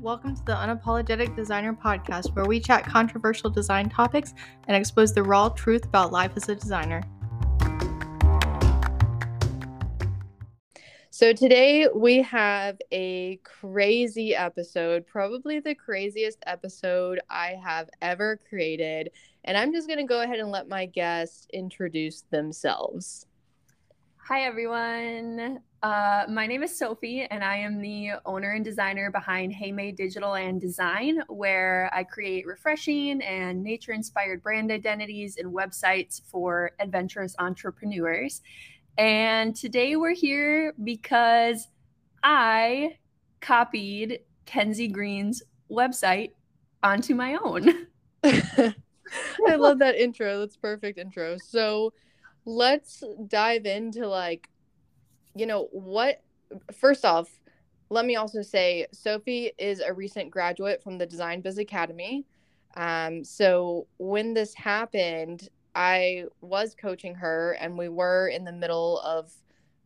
Welcome to the Unapologetic Designer Podcast, where we chat controversial design topics and expose the raw truth about life as a designer. So, today we have a crazy episode, probably the craziest episode I have ever created. And I'm just going to go ahead and let my guests introduce themselves. Hi, everyone. Uh, my name is Sophie, and I am the owner and designer behind Hey Digital and Design, where I create refreshing and nature inspired brand identities and websites for adventurous entrepreneurs. And today we're here because I copied Kenzie Green's website onto my own. I love that intro. That's perfect intro. So, let's dive into like you know what first off let me also say sophie is a recent graduate from the design biz academy um, so when this happened i was coaching her and we were in the middle of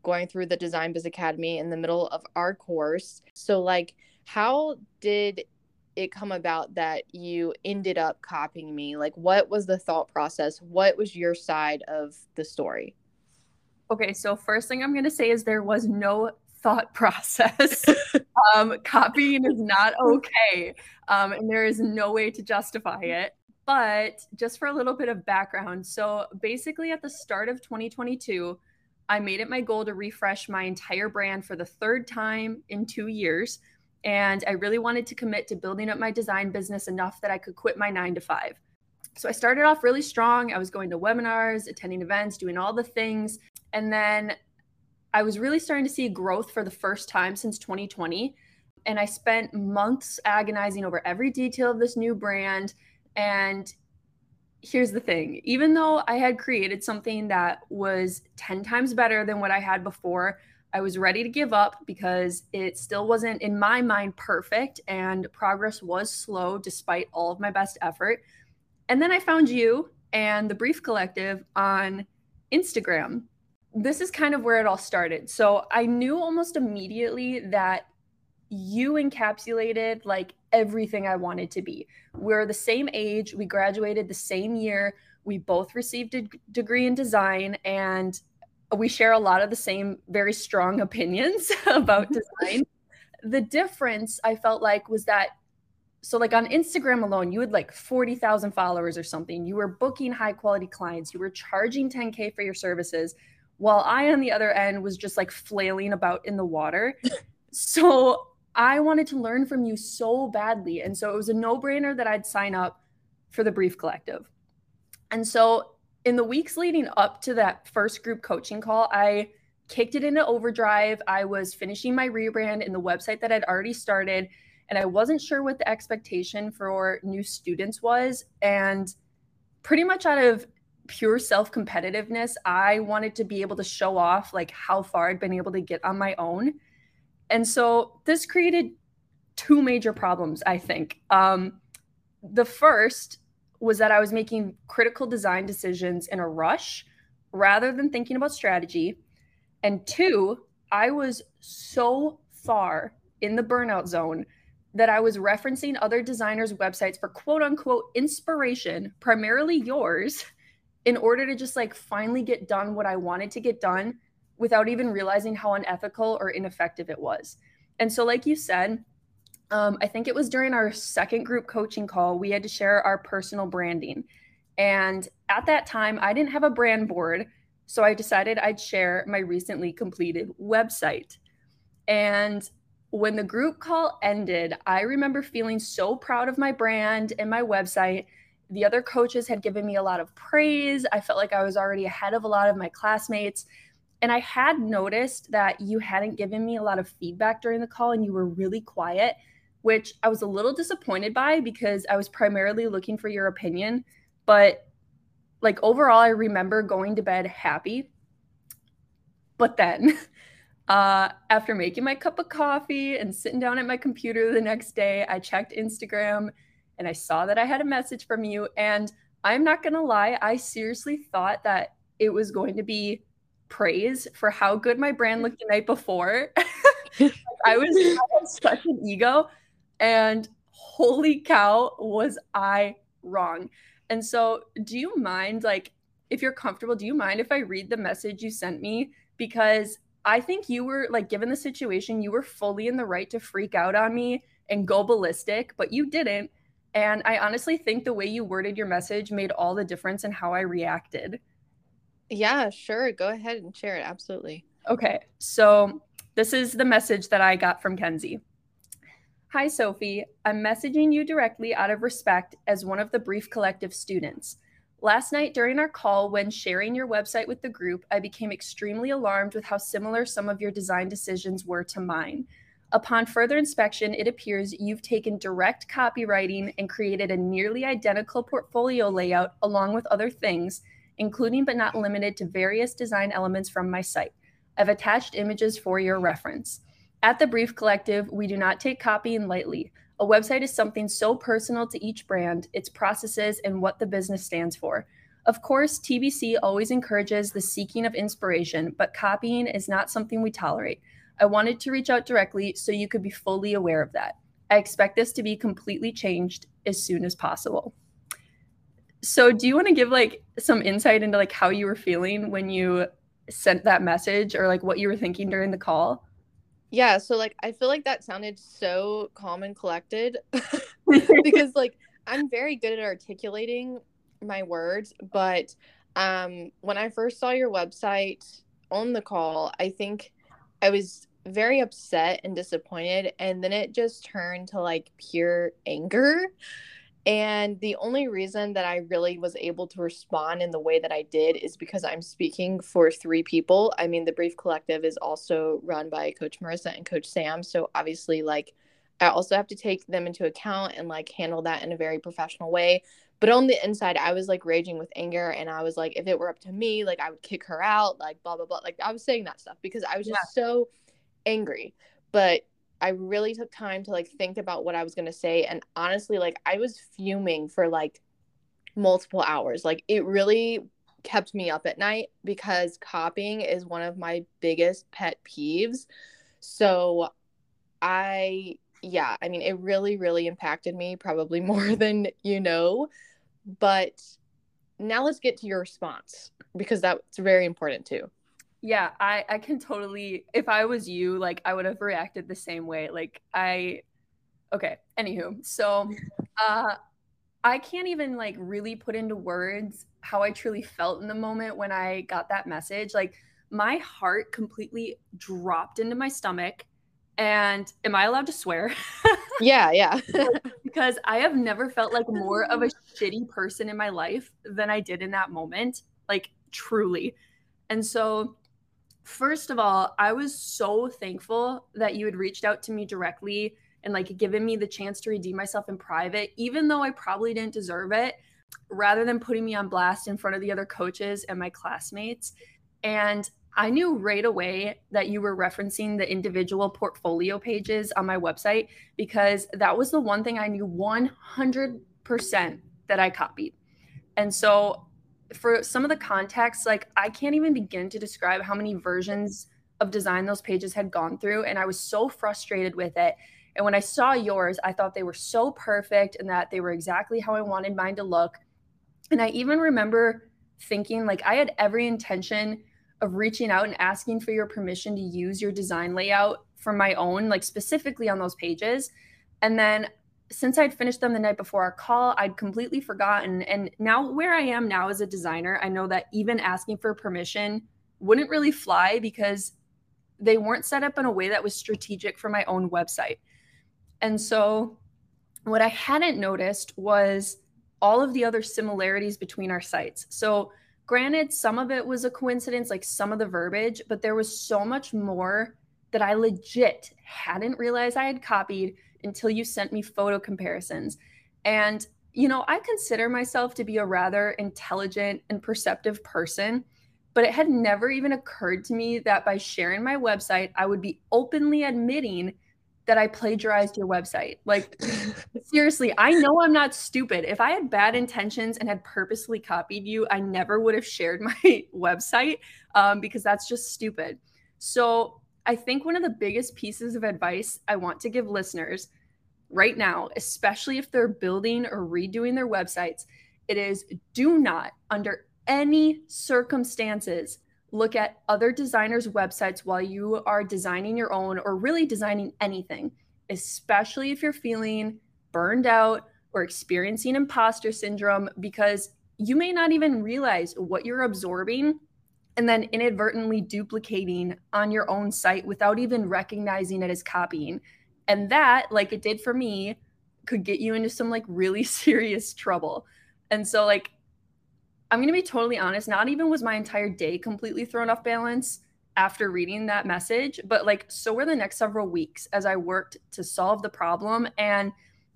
going through the design biz academy in the middle of our course so like how did it come about that you ended up copying me? Like, what was the thought process? What was your side of the story? Okay, so first thing I'm going to say is there was no thought process. um, copying is not okay, um, and there is no way to justify it. But just for a little bit of background, so basically at the start of 2022, I made it my goal to refresh my entire brand for the third time in two years. And I really wanted to commit to building up my design business enough that I could quit my nine to five. So I started off really strong. I was going to webinars, attending events, doing all the things. And then I was really starting to see growth for the first time since 2020. And I spent months agonizing over every detail of this new brand. And here's the thing even though I had created something that was 10 times better than what I had before, I was ready to give up because it still wasn't, in my mind, perfect and progress was slow despite all of my best effort. And then I found you and the Brief Collective on Instagram. This is kind of where it all started. So I knew almost immediately that you encapsulated like everything I wanted to be. We're the same age, we graduated the same year, we both received a degree in design, and we share a lot of the same very strong opinions about mm-hmm. design. the difference I felt like was that so like on Instagram alone, you had like 40,000 followers or something. You were booking high quality clients, you were charging 10k for your services, while I on the other end was just like flailing about in the water. so I wanted to learn from you so badly. And so it was a no-brainer that I'd sign up for the Brief Collective. And so in the weeks leading up to that first group coaching call, I kicked it into overdrive. I was finishing my rebrand in the website that I'd already started, and I wasn't sure what the expectation for new students was. And pretty much out of pure self competitiveness, I wanted to be able to show off like how far I'd been able to get on my own. And so this created two major problems, I think. Um, the first was that I was making critical design decisions in a rush rather than thinking about strategy. And two, I was so far in the burnout zone that I was referencing other designers' websites for quote unquote inspiration, primarily yours, in order to just like finally get done what I wanted to get done without even realizing how unethical or ineffective it was. And so, like you said, um, I think it was during our second group coaching call, we had to share our personal branding. And at that time, I didn't have a brand board. So I decided I'd share my recently completed website. And when the group call ended, I remember feeling so proud of my brand and my website. The other coaches had given me a lot of praise. I felt like I was already ahead of a lot of my classmates. And I had noticed that you hadn't given me a lot of feedback during the call and you were really quiet which I was a little disappointed by because I was primarily looking for your opinion. But like overall, I remember going to bed happy. But then, uh, after making my cup of coffee and sitting down at my computer the next day, I checked Instagram and I saw that I had a message from you. And I'm not going to lie, I seriously thought that it was going to be praise for how good my brand looked the night before. I was such an ego And holy cow, was I wrong. And so, do you mind, like, if you're comfortable, do you mind if I read the message you sent me? Because I think you were, like, given the situation, you were fully in the right to freak out on me and go ballistic, but you didn't. And I honestly think the way you worded your message made all the difference in how I reacted. Yeah, sure. Go ahead and share it. Absolutely. Okay. So this is the message that I got from Kenzie. Hi, Sophie. I'm messaging you directly out of respect as one of the Brief Collective students. Last night during our call, when sharing your website with the group, I became extremely alarmed with how similar some of your design decisions were to mine. Upon further inspection, it appears you've taken direct copywriting and created a nearly identical portfolio layout along with other things, including but not limited to various design elements from my site. I've attached images for your reference. At the Brief Collective, we do not take copying lightly. A website is something so personal to each brand, its processes, and what the business stands for. Of course, TBC always encourages the seeking of inspiration, but copying is not something we tolerate. I wanted to reach out directly so you could be fully aware of that. I expect this to be completely changed as soon as possible. So, do you want to give like some insight into like how you were feeling when you sent that message or like what you were thinking during the call? Yeah, so like I feel like that sounded so calm and collected because like I'm very good at articulating my words, but um when I first saw your website on the call, I think I was very upset and disappointed and then it just turned to like pure anger and the only reason that I really was able to respond in the way that I did is because I'm speaking for three people. I mean, the Brief Collective is also run by Coach Marissa and Coach Sam. So obviously, like, I also have to take them into account and like handle that in a very professional way. But on the inside, I was like raging with anger. And I was like, if it were up to me, like, I would kick her out, like, blah, blah, blah. Like, I was saying that stuff because I was just yeah. so angry. But I really took time to like think about what I was going to say and honestly like I was fuming for like multiple hours. Like it really kept me up at night because copying is one of my biggest pet peeves. So I yeah, I mean it really really impacted me probably more than you know. But now let's get to your response because that's very important too. Yeah, I I can totally if I was you, like I would have reacted the same way. Like I okay, anywho. So uh I can't even like really put into words how I truly felt in the moment when I got that message. Like my heart completely dropped into my stomach. And am I allowed to swear? yeah, yeah. because I have never felt like more of a shitty person in my life than I did in that moment. Like truly. And so First of all, I was so thankful that you had reached out to me directly and like given me the chance to redeem myself in private, even though I probably didn't deserve it, rather than putting me on blast in front of the other coaches and my classmates. And I knew right away that you were referencing the individual portfolio pages on my website because that was the one thing I knew 100% that I copied. And so for some of the context, like I can't even begin to describe how many versions of design those pages had gone through. And I was so frustrated with it. And when I saw yours, I thought they were so perfect and that they were exactly how I wanted mine to look. And I even remember thinking like I had every intention of reaching out and asking for your permission to use your design layout for my own, like specifically on those pages. And then since I'd finished them the night before our call, I'd completely forgotten. And now, where I am now as a designer, I know that even asking for permission wouldn't really fly because they weren't set up in a way that was strategic for my own website. And so, what I hadn't noticed was all of the other similarities between our sites. So, granted, some of it was a coincidence, like some of the verbiage, but there was so much more that I legit hadn't realized I had copied until you sent me photo comparisons. And, you know, I consider myself to be a rather intelligent and perceptive person, but it had never even occurred to me that by sharing my website, I would be openly admitting that I plagiarized your website. Like, seriously, I know I'm not stupid. If I had bad intentions and had purposely copied you, I never would have shared my website um, because that's just stupid. So, I think one of the biggest pieces of advice I want to give listeners right now, especially if they're building or redoing their websites, it is do not, under any circumstances, look at other designers' websites while you are designing your own or really designing anything, especially if you're feeling burned out or experiencing imposter syndrome, because you may not even realize what you're absorbing and then inadvertently duplicating on your own site without even recognizing it as copying. And that, like it did for me, could get you into some like really serious trouble. And so, like, I'm going to be totally honest, not even was my entire day completely thrown off balance after reading that message, but like, so were the next several weeks as I worked to solve the problem. And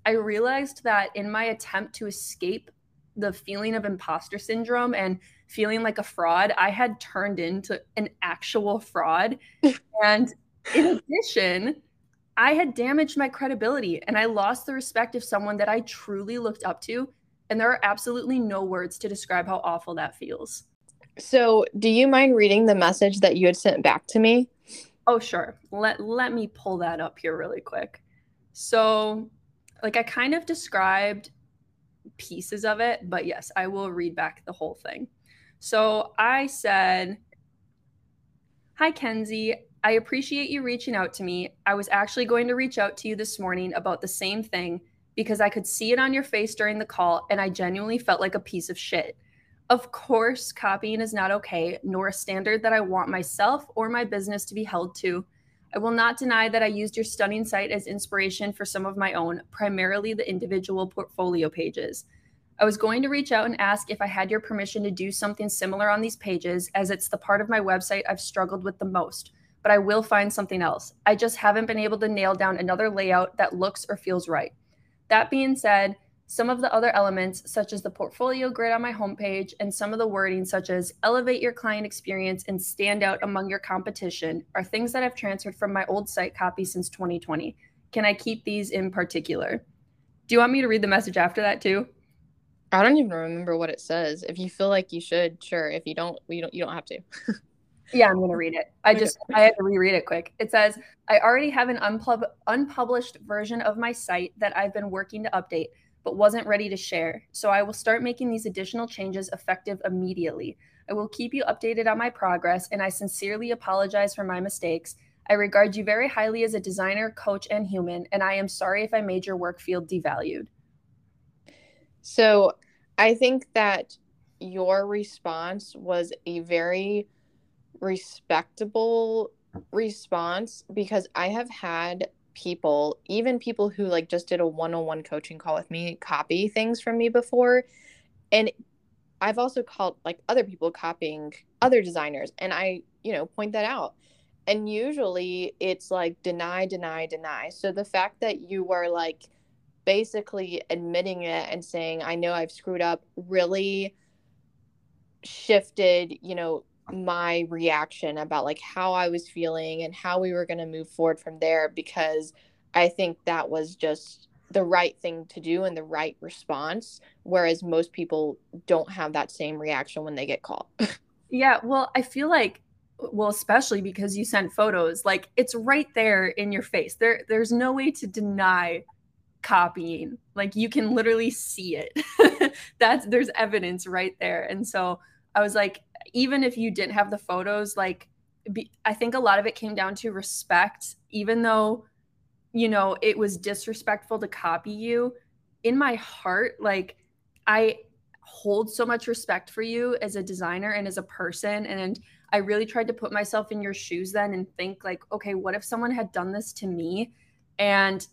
I realized that in my attempt to escape the feeling of imposter syndrome and feeling like a fraud, I had turned into an actual fraud. and in addition, I had damaged my credibility and I lost the respect of someone that I truly looked up to and there are absolutely no words to describe how awful that feels. So, do you mind reading the message that you had sent back to me? Oh, sure. Let let me pull that up here really quick. So, like I kind of described pieces of it, but yes, I will read back the whole thing. So, I said, "Hi Kenzie, I appreciate you reaching out to me. I was actually going to reach out to you this morning about the same thing because I could see it on your face during the call and I genuinely felt like a piece of shit. Of course, copying is not okay, nor a standard that I want myself or my business to be held to. I will not deny that I used your stunning site as inspiration for some of my own, primarily the individual portfolio pages. I was going to reach out and ask if I had your permission to do something similar on these pages, as it's the part of my website I've struggled with the most. But I will find something else. I just haven't been able to nail down another layout that looks or feels right. That being said, some of the other elements, such as the portfolio grid on my homepage and some of the wording, such as elevate your client experience and stand out among your competition, are things that I've transferred from my old site copy since 2020. Can I keep these in particular? Do you want me to read the message after that too? I don't even remember what it says. If you feel like you should, sure. If you don't, you don't you don't have to. Yeah, I'm going to read it. I just I had to reread it quick. It says, "I already have an unpub- unpublished version of my site that I've been working to update, but wasn't ready to share. So I will start making these additional changes effective immediately. I will keep you updated on my progress, and I sincerely apologize for my mistakes. I regard you very highly as a designer, coach, and human, and I am sorry if I made your work feel devalued." So, I think that your response was a very respectable response because I have had people, even people who like just did a one-on-one coaching call with me, copy things from me before. And I've also called like other people copying other designers and I, you know, point that out. And usually it's like deny, deny, deny. So the fact that you were like basically admitting it and saying, I know I've screwed up really shifted, you know, my reaction about like how I was feeling and how we were going to move forward from there because I think that was just the right thing to do and the right response whereas most people don't have that same reaction when they get called. yeah, well, I feel like well, especially because you sent photos, like it's right there in your face. There there's no way to deny copying. Like you can literally see it. That's there's evidence right there. And so I was like even if you didn't have the photos, like be, I think a lot of it came down to respect, even though, you know, it was disrespectful to copy you. In my heart, like I hold so much respect for you as a designer and as a person. And I really tried to put myself in your shoes then and think, like, okay, what if someone had done this to me? And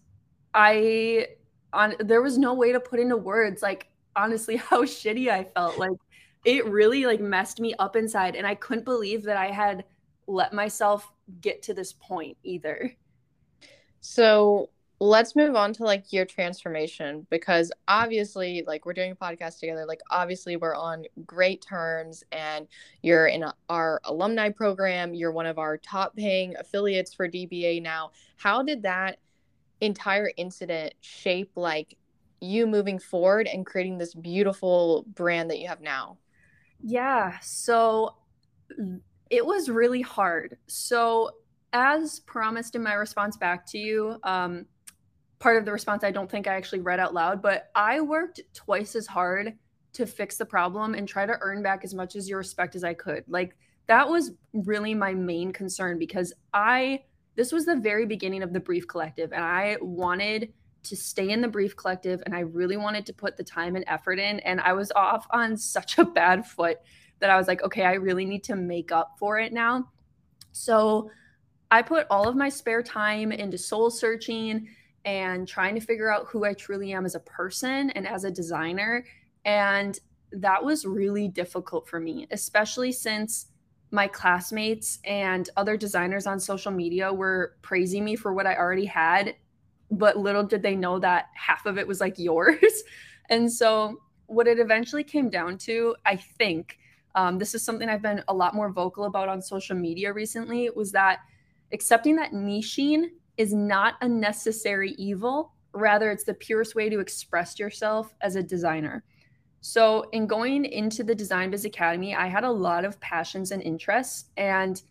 I, on, there was no way to put into words, like, honestly, how shitty I felt. Like, it really like messed me up inside and i couldn't believe that i had let myself get to this point either. So let's move on to like your transformation because obviously like we're doing a podcast together like obviously we're on great terms and you're in a, our alumni program you're one of our top paying affiliates for dba now. How did that entire incident shape like you moving forward and creating this beautiful brand that you have now yeah. So it was really hard. So, as promised in my response back to you, um, part of the response I don't think I actually read out loud, but I worked twice as hard to fix the problem and try to earn back as much as your respect as I could. Like that was really my main concern because I this was the very beginning of the brief collective and I wanted to stay in the brief collective and I really wanted to put the time and effort in and I was off on such a bad foot that I was like okay I really need to make up for it now. So I put all of my spare time into soul searching and trying to figure out who I truly am as a person and as a designer and that was really difficult for me especially since my classmates and other designers on social media were praising me for what I already had, but little did they know that half of it was like yours. and so, what it eventually came down to, I think, um, this is something I've been a lot more vocal about on social media recently, was that accepting that niching is not a necessary evil. Rather, it's the purest way to express yourself as a designer. So, in going into the Design Biz Academy, I had a lot of passions and interests, and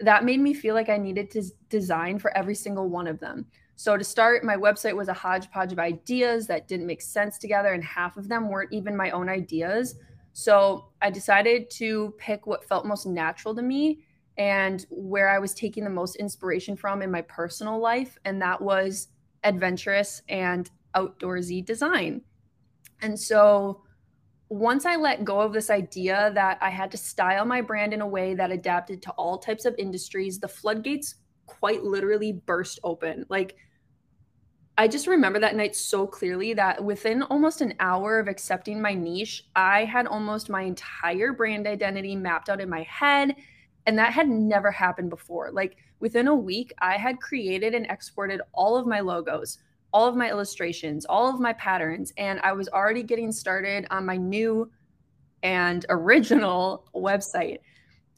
that made me feel like I needed to design for every single one of them. So, to start, my website was a hodgepodge of ideas that didn't make sense together, and half of them weren't even my own ideas. So, I decided to pick what felt most natural to me and where I was taking the most inspiration from in my personal life, and that was adventurous and outdoorsy design. And so once I let go of this idea that I had to style my brand in a way that adapted to all types of industries, the floodgates quite literally burst open. Like, I just remember that night so clearly that within almost an hour of accepting my niche, I had almost my entire brand identity mapped out in my head. And that had never happened before. Like, within a week, I had created and exported all of my logos, all of my illustrations, all of my patterns, and I was already getting started on my new and original website.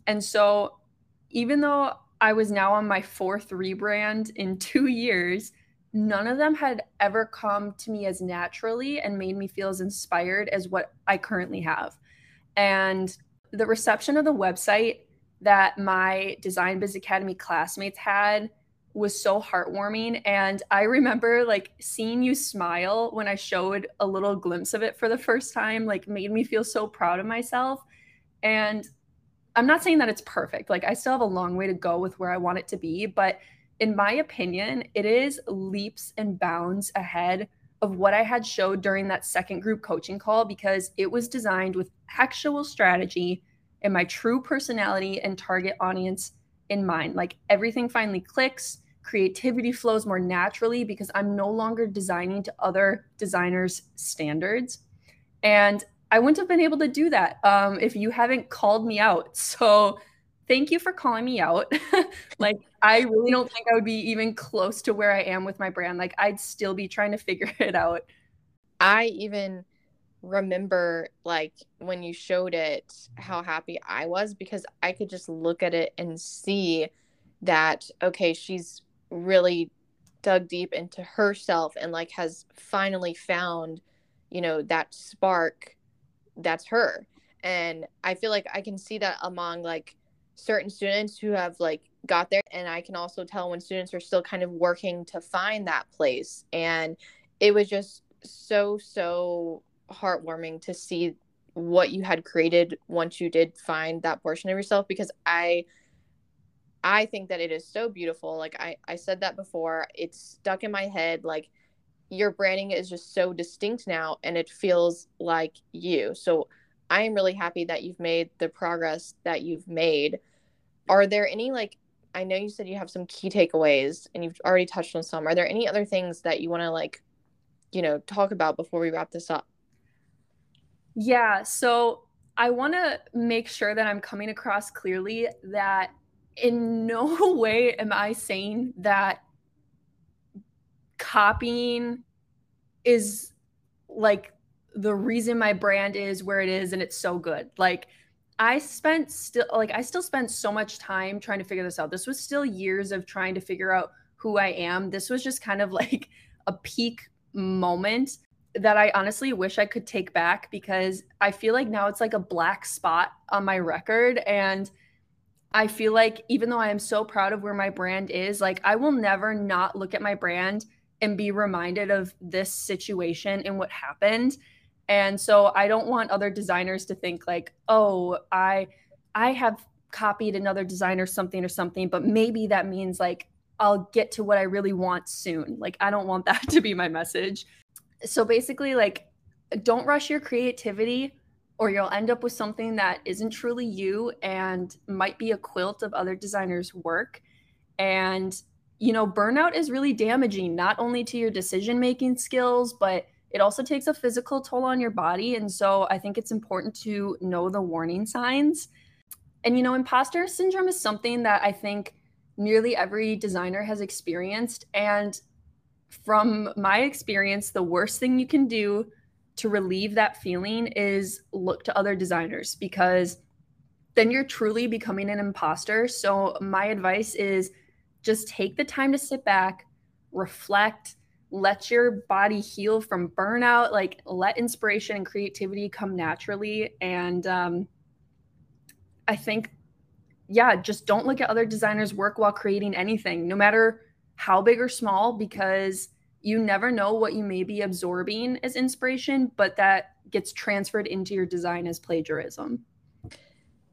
And so, even though I was now on my fourth rebrand in two years, none of them had ever come to me as naturally and made me feel as inspired as what I currently have. And the reception of the website that my Design Biz Academy classmates had was so heartwarming. And i remember like seeing you smile when i showed a little glimpse of it for the first time like made me feel so proud of myself. And i'm not saying that it's perfect like i still have a long way to go with where i want it to be but in my opinion it is leaps and bounds ahead of what i had showed during that second group coaching call because it was designed with actual strategy and my true personality and target audience in mind like everything finally clicks creativity flows more naturally because I'm no longer designing to other designers' standards. And I wouldn't have been able to do that um, if you haven't called me out. So thank you for calling me out. like, I really don't think I would be even close to where I am with my brand. Like, I'd still be trying to figure it out. I even remember like when you showed it how happy I was because I could just look at it and see that okay she's really dug deep into herself and like has finally found you know that spark that's her and i feel like i can see that among like certain students who have like got there and i can also tell when students are still kind of working to find that place and it was just so so heartwarming to see what you had created once you did find that portion of yourself because i I think that it is so beautiful. Like I, I said that before. It's stuck in my head. Like your branding is just so distinct now and it feels like you. So I am really happy that you've made the progress that you've made. Are there any like I know you said you have some key takeaways and you've already touched on some. Are there any other things that you want to like, you know, talk about before we wrap this up? Yeah, so I want to make sure that I'm coming across clearly that in no way am I saying that copying is like the reason my brand is where it is and it's so good. Like I spent still like I still spent so much time trying to figure this out. This was still years of trying to figure out who I am. This was just kind of like a peak moment that I honestly wish I could take back because I feel like now it's like a black spot on my record and I feel like even though I am so proud of where my brand is, like I will never not look at my brand and be reminded of this situation and what happened. And so I don't want other designers to think like, "Oh, I I have copied another designer something or something, but maybe that means like I'll get to what I really want soon." Like I don't want that to be my message. So basically like don't rush your creativity or you'll end up with something that isn't truly you and might be a quilt of other designers' work. And you know, burnout is really damaging not only to your decision making skills, but it also takes a physical toll on your body. And so I think it's important to know the warning signs. And, you know, imposter syndrome is something that I think nearly every designer has experienced. And from my experience, the worst thing you can do to relieve that feeling is look to other designers because then you're truly becoming an imposter. So, my advice is just take the time to sit back, reflect, let your body heal from burnout, like let inspiration and creativity come naturally. And um, I think, yeah, just don't look at other designers' work while creating anything, no matter how big or small, because you never know what you may be absorbing as inspiration, but that gets transferred into your design as plagiarism.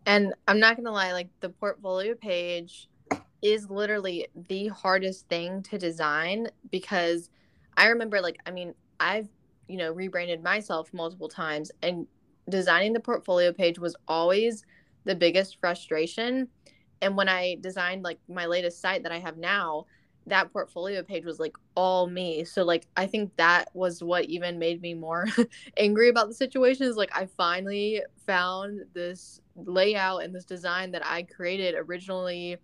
And I'm not going to lie, like the portfolio page is literally the hardest thing to design because I remember like I mean I've you know rebranded myself multiple times and designing the portfolio page was always the biggest frustration. And when I designed like my latest site that I have now that portfolio page was like all me. So like I think that was what even made me more angry about the situation is like I finally found this layout and this design that I created originally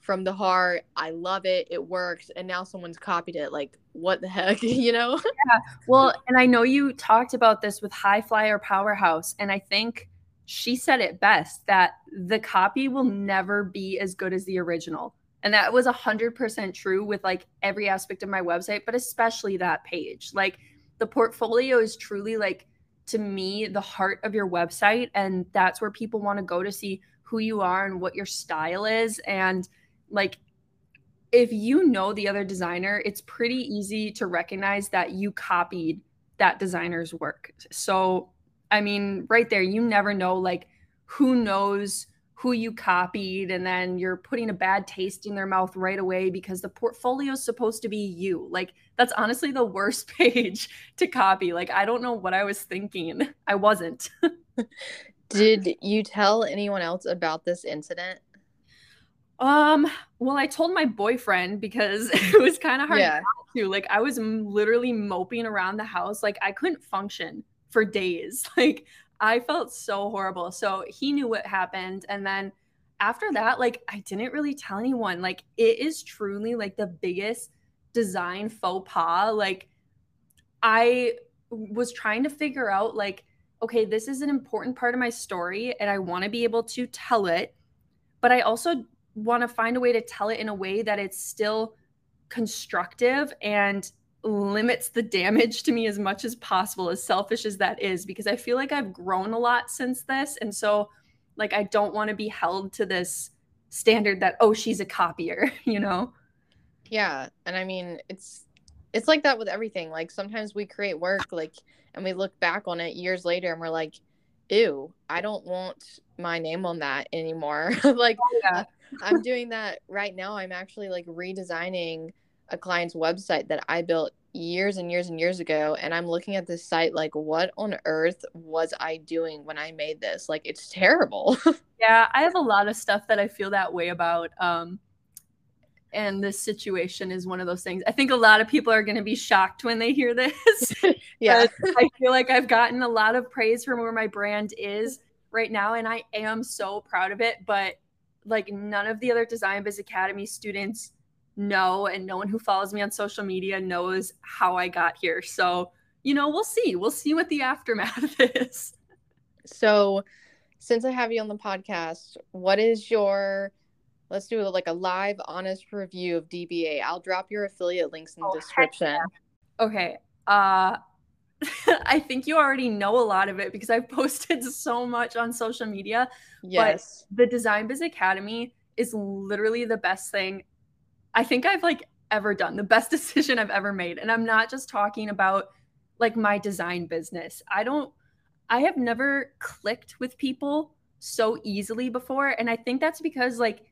from the heart. I love it. It works. And now someone's copied it. Like, what the heck, you know? yeah. Well, and I know you talked about this with High Flyer Powerhouse. And I think she said it best that the copy will never be as good as the original. And that was 100% true with like every aspect of my website, but especially that page. Like, the portfolio is truly like, to me, the heart of your website. And that's where people want to go to see who you are and what your style is. And like if you know the other designer, it's pretty easy to recognize that you copied that designer's work. So, I mean, right there, you never know like who knows who you copied and then you're putting a bad taste in their mouth right away because the portfolio is supposed to be you. Like that's honestly the worst page to copy. Like I don't know what I was thinking. I wasn't. Did you tell anyone else about this incident? Um, well, I told my boyfriend because it was kind of hard yeah. to. Like, I was literally moping around the house. Like, I couldn't function for days. Like, I felt so horrible. So he knew what happened. And then after that, like, I didn't really tell anyone. Like, it is truly like the biggest design faux pas. Like, I was trying to figure out, like, okay, this is an important part of my story and I want to be able to tell it. But I also want to find a way to tell it in a way that it's still constructive and limits the damage to me as much as possible as selfish as that is because i feel like i've grown a lot since this. And so like i don't want to be held to this standard that oh she's a copier you know? Yeah and i mean it's it's like that with everything. Like sometimes we create work like and we look back on it years later and we're like ew i don't want my name on that anymore. Like oh, yeah. I'm doing that right now. I'm actually like redesigning a client's website that I built years and years and years ago. And I'm looking at this site like, what on earth was I doing when I made this? Like, it's terrible. yeah, I have a lot of stuff that I feel that way about. Um, and this situation is one of those things. I think a lot of people are going to be shocked when they hear this. yeah. I feel like I've gotten a lot of praise from where my brand is right now. And I am so proud of it. But like none of the other Design Biz Academy students know, and no one who follows me on social media knows how I got here. So, you know, we'll see. We'll see what the aftermath is. So, since I have you on the podcast, what is your let's do like a live honest review of DBA. I'll drop your affiliate links in the oh, description. Okay. Uh I think you already know a lot of it because I've posted so much on social media. Yes. But the Design Biz Academy is literally the best thing. I think I've like ever done, the best decision I've ever made. And I'm not just talking about like my design business. I don't, I have never clicked with people so easily before. And I think that's because like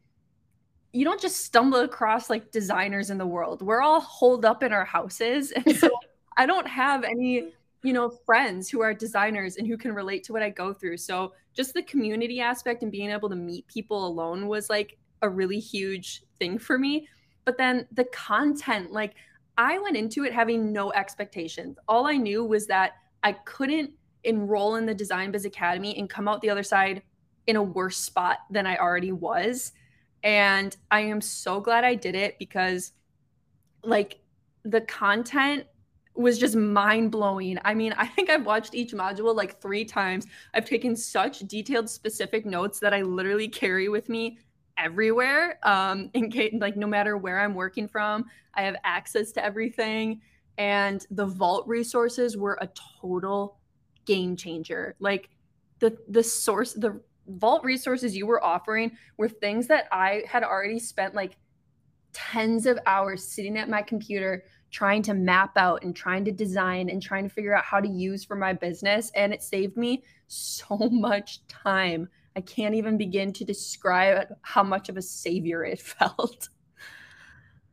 you don't just stumble across like designers in the world. We're all holed up in our houses. And so I don't have any, mm-hmm. you know, friends who are designers and who can relate to what I go through. So just the community aspect and being able to meet people alone was like a really huge thing for me. But then the content, like I went into it having no expectations. All I knew was that I couldn't enroll in the Design Biz Academy and come out the other side in a worse spot than I already was. And I am so glad I did it because, like, the content was just mind blowing. I mean, I think I've watched each module like three times. I've taken such detailed, specific notes that I literally carry with me everywhere. Um, in case, like, no matter where I'm working from, I have access to everything. And the vault resources were a total game changer. Like, the the source, the vault resources you were offering were things that I had already spent like tens of hours sitting at my computer trying to map out and trying to design and trying to figure out how to use for my business. And it saved me so much time. I can't even begin to describe how much of a savior it felt.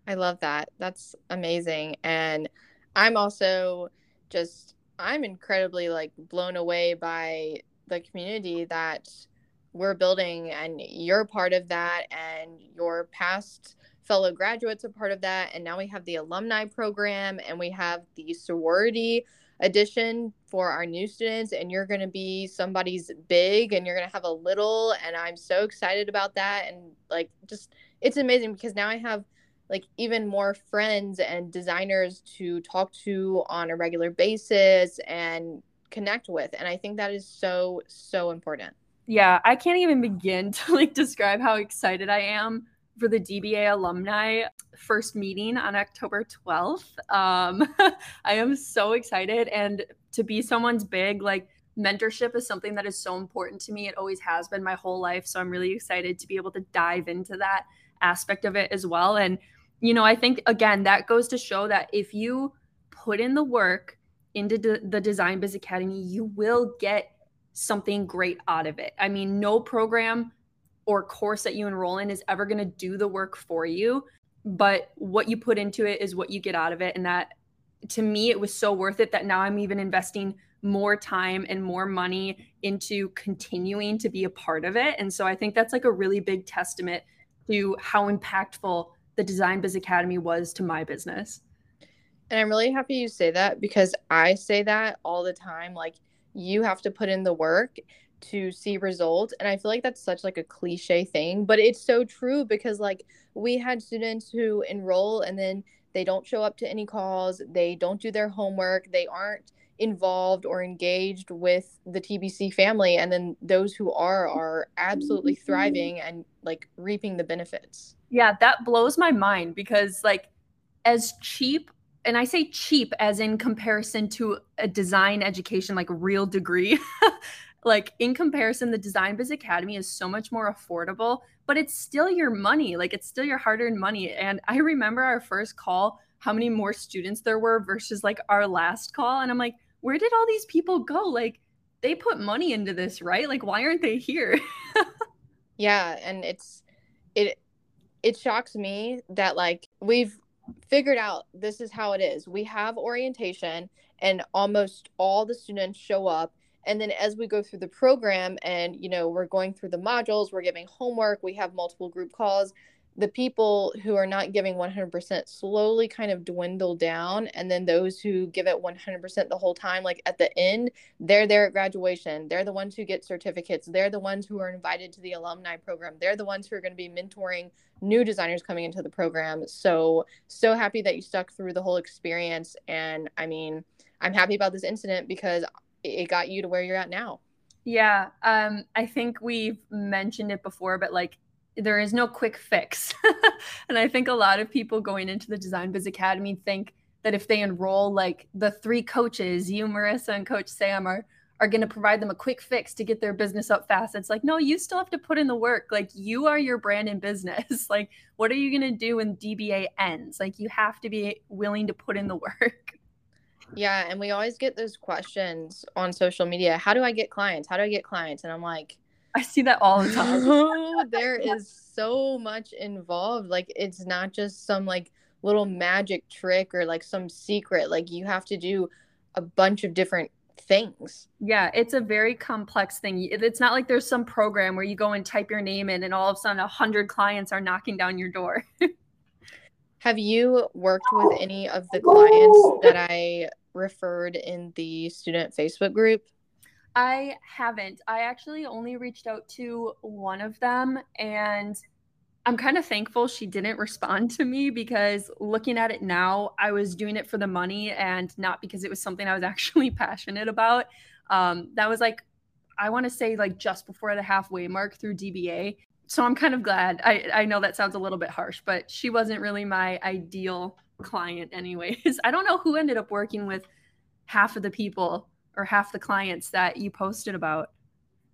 I love that. That's amazing. And I'm also just, I'm incredibly like blown away by the community that we're building and you're part of that and your past fellow graduates are part of that and now we have the alumni program and we have the sorority edition for our new students and you're going to be somebody's big and you're going to have a little and i'm so excited about that and like just it's amazing because now i have like even more friends and designers to talk to on a regular basis and connect with and i think that is so so important. Yeah, I can't even begin to like describe how excited I am for the DBA alumni first meeting on October 12th. Um, I am so excited. And to be someone's big, like, mentorship is something that is so important to me. It always has been my whole life. So I'm really excited to be able to dive into that aspect of it as well. And, you know, I think, again, that goes to show that if you put in the work into the Design Biz Academy, you will get something great out of it. I mean, no program or course that you enroll in is ever going to do the work for you, but what you put into it is what you get out of it. And that to me, it was so worth it that now I'm even investing more time and more money into continuing to be a part of it. And so I think that's like a really big testament to how impactful the Design Biz Academy was to my business. And I'm really happy you say that because I say that all the time. Like, you have to put in the work to see results and i feel like that's such like a cliche thing but it's so true because like we had students who enroll and then they don't show up to any calls they don't do their homework they aren't involved or engaged with the tbc family and then those who are are absolutely thriving and like reaping the benefits yeah that blows my mind because like as cheap and I say cheap as in comparison to a design education, like real degree. like in comparison, the Design Biz Academy is so much more affordable, but it's still your money. Like it's still your hard earned money. And I remember our first call, how many more students there were versus like our last call. And I'm like, where did all these people go? Like they put money into this, right? Like why aren't they here? yeah. And it's, it, it shocks me that like we've figured out this is how it is. We have orientation, and almost all the students show up. And then as we go through the program and, you know, we're going through the modules, we're giving homework, we have multiple group calls, the people who are not giving 100% slowly kind of dwindle down. And then those who give it 100% the whole time like at the end they're there at graduation. They're the ones who get certificates. They're the ones who are invited to the alumni program. They're the ones who are going to be mentoring new designers coming into the program. So so happy that you stuck through the whole experience. And i mean i'm happy about this incident because it got you to where you're at now yeah um i think we've mentioned it before but like there is no quick fix. and I think a lot of people going into the Design Biz Academy think that if they enroll like the three coaches, you, Marissa, and Coach Sam are are going to provide them a quick fix to get their business up fast. It's like, no, you still have to put in the work. Like, you are your brand and business. like, what are you going to do when DBA ends? Like, you have to be willing to put in the work. Yeah. And we always get those questions on social media How do I get clients? How do I get clients? And I'm like, I see that all the time. there is so much involved. Like, it's not just some like little magic trick or like some secret. Like, you have to do a bunch of different things. Yeah, it's a very complex thing. It's not like there's some program where you go and type your name in and all of a sudden a hundred clients are knocking down your door. Have you worked with any of the clients that I referred in the student Facebook group? I haven't. I actually only reached out to one of them and I'm kind of thankful she didn't respond to me because looking at it now, I was doing it for the money and not because it was something I was actually passionate about. Um, that was like, I want to say like just before the halfway mark through DBA. So I'm kind of glad. I, I know that sounds a little bit harsh, but she wasn't really my ideal client, anyways. I don't know who ended up working with half of the people or half the clients that you posted about.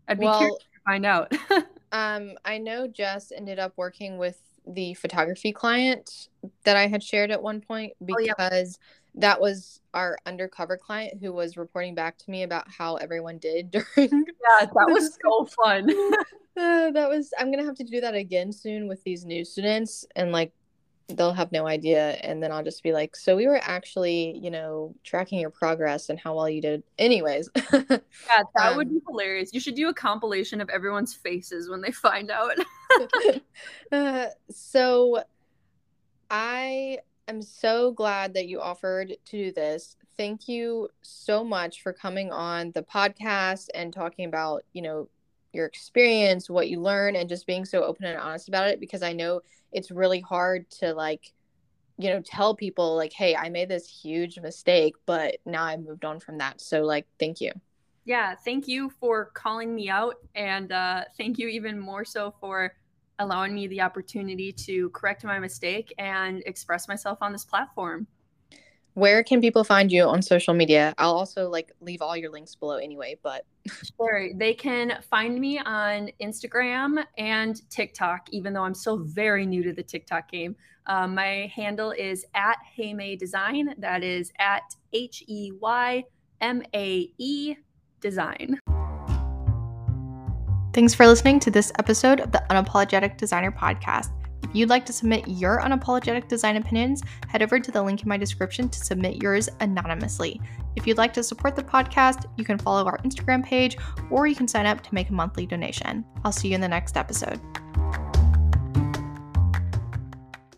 I'd be well, curious to find out. Um, I know Jess ended up working with the photography client that I had shared at one point because oh, yeah. that was our undercover client who was reporting back to me about how everyone did during. Yeah, that was so fun. uh, that was. I'm gonna have to do that again soon with these new students and like they'll have no idea and then i'll just be like so we were actually you know tracking your progress and how well you did. Anyways. Yeah that um, would be hilarious. You should do a compilation of everyone's faces when they find out. Uh, so i am so glad that you offered to do this. Thank you so much for coming on the podcast and talking about you know your experience what you learn and just being so open and honest about it because i know it's really hard to like you know tell people like hey i made this huge mistake but now i moved on from that. So like thank you. Yeah thank you for calling me out and uh, thank you even more so for allowing me the opportunity to correct my mistake and express myself on this platform where can people find you on social media? I'll also like leave all your links below anyway but sure they can find me on instagram and tiktok even though i'm still very new to the tiktok game. Um, my handle is at heymae design. That is at h-e-y-m-a-e design. Thanks for listening to this episode of the unapologetic designer podcast if you'd like to submit your unapologetic design opinions, head over to the link in my description to submit yours anonymously. If you'd like to support the podcast, you can follow our Instagram page or you can sign up to make a monthly donation. I'll see you in the next episode.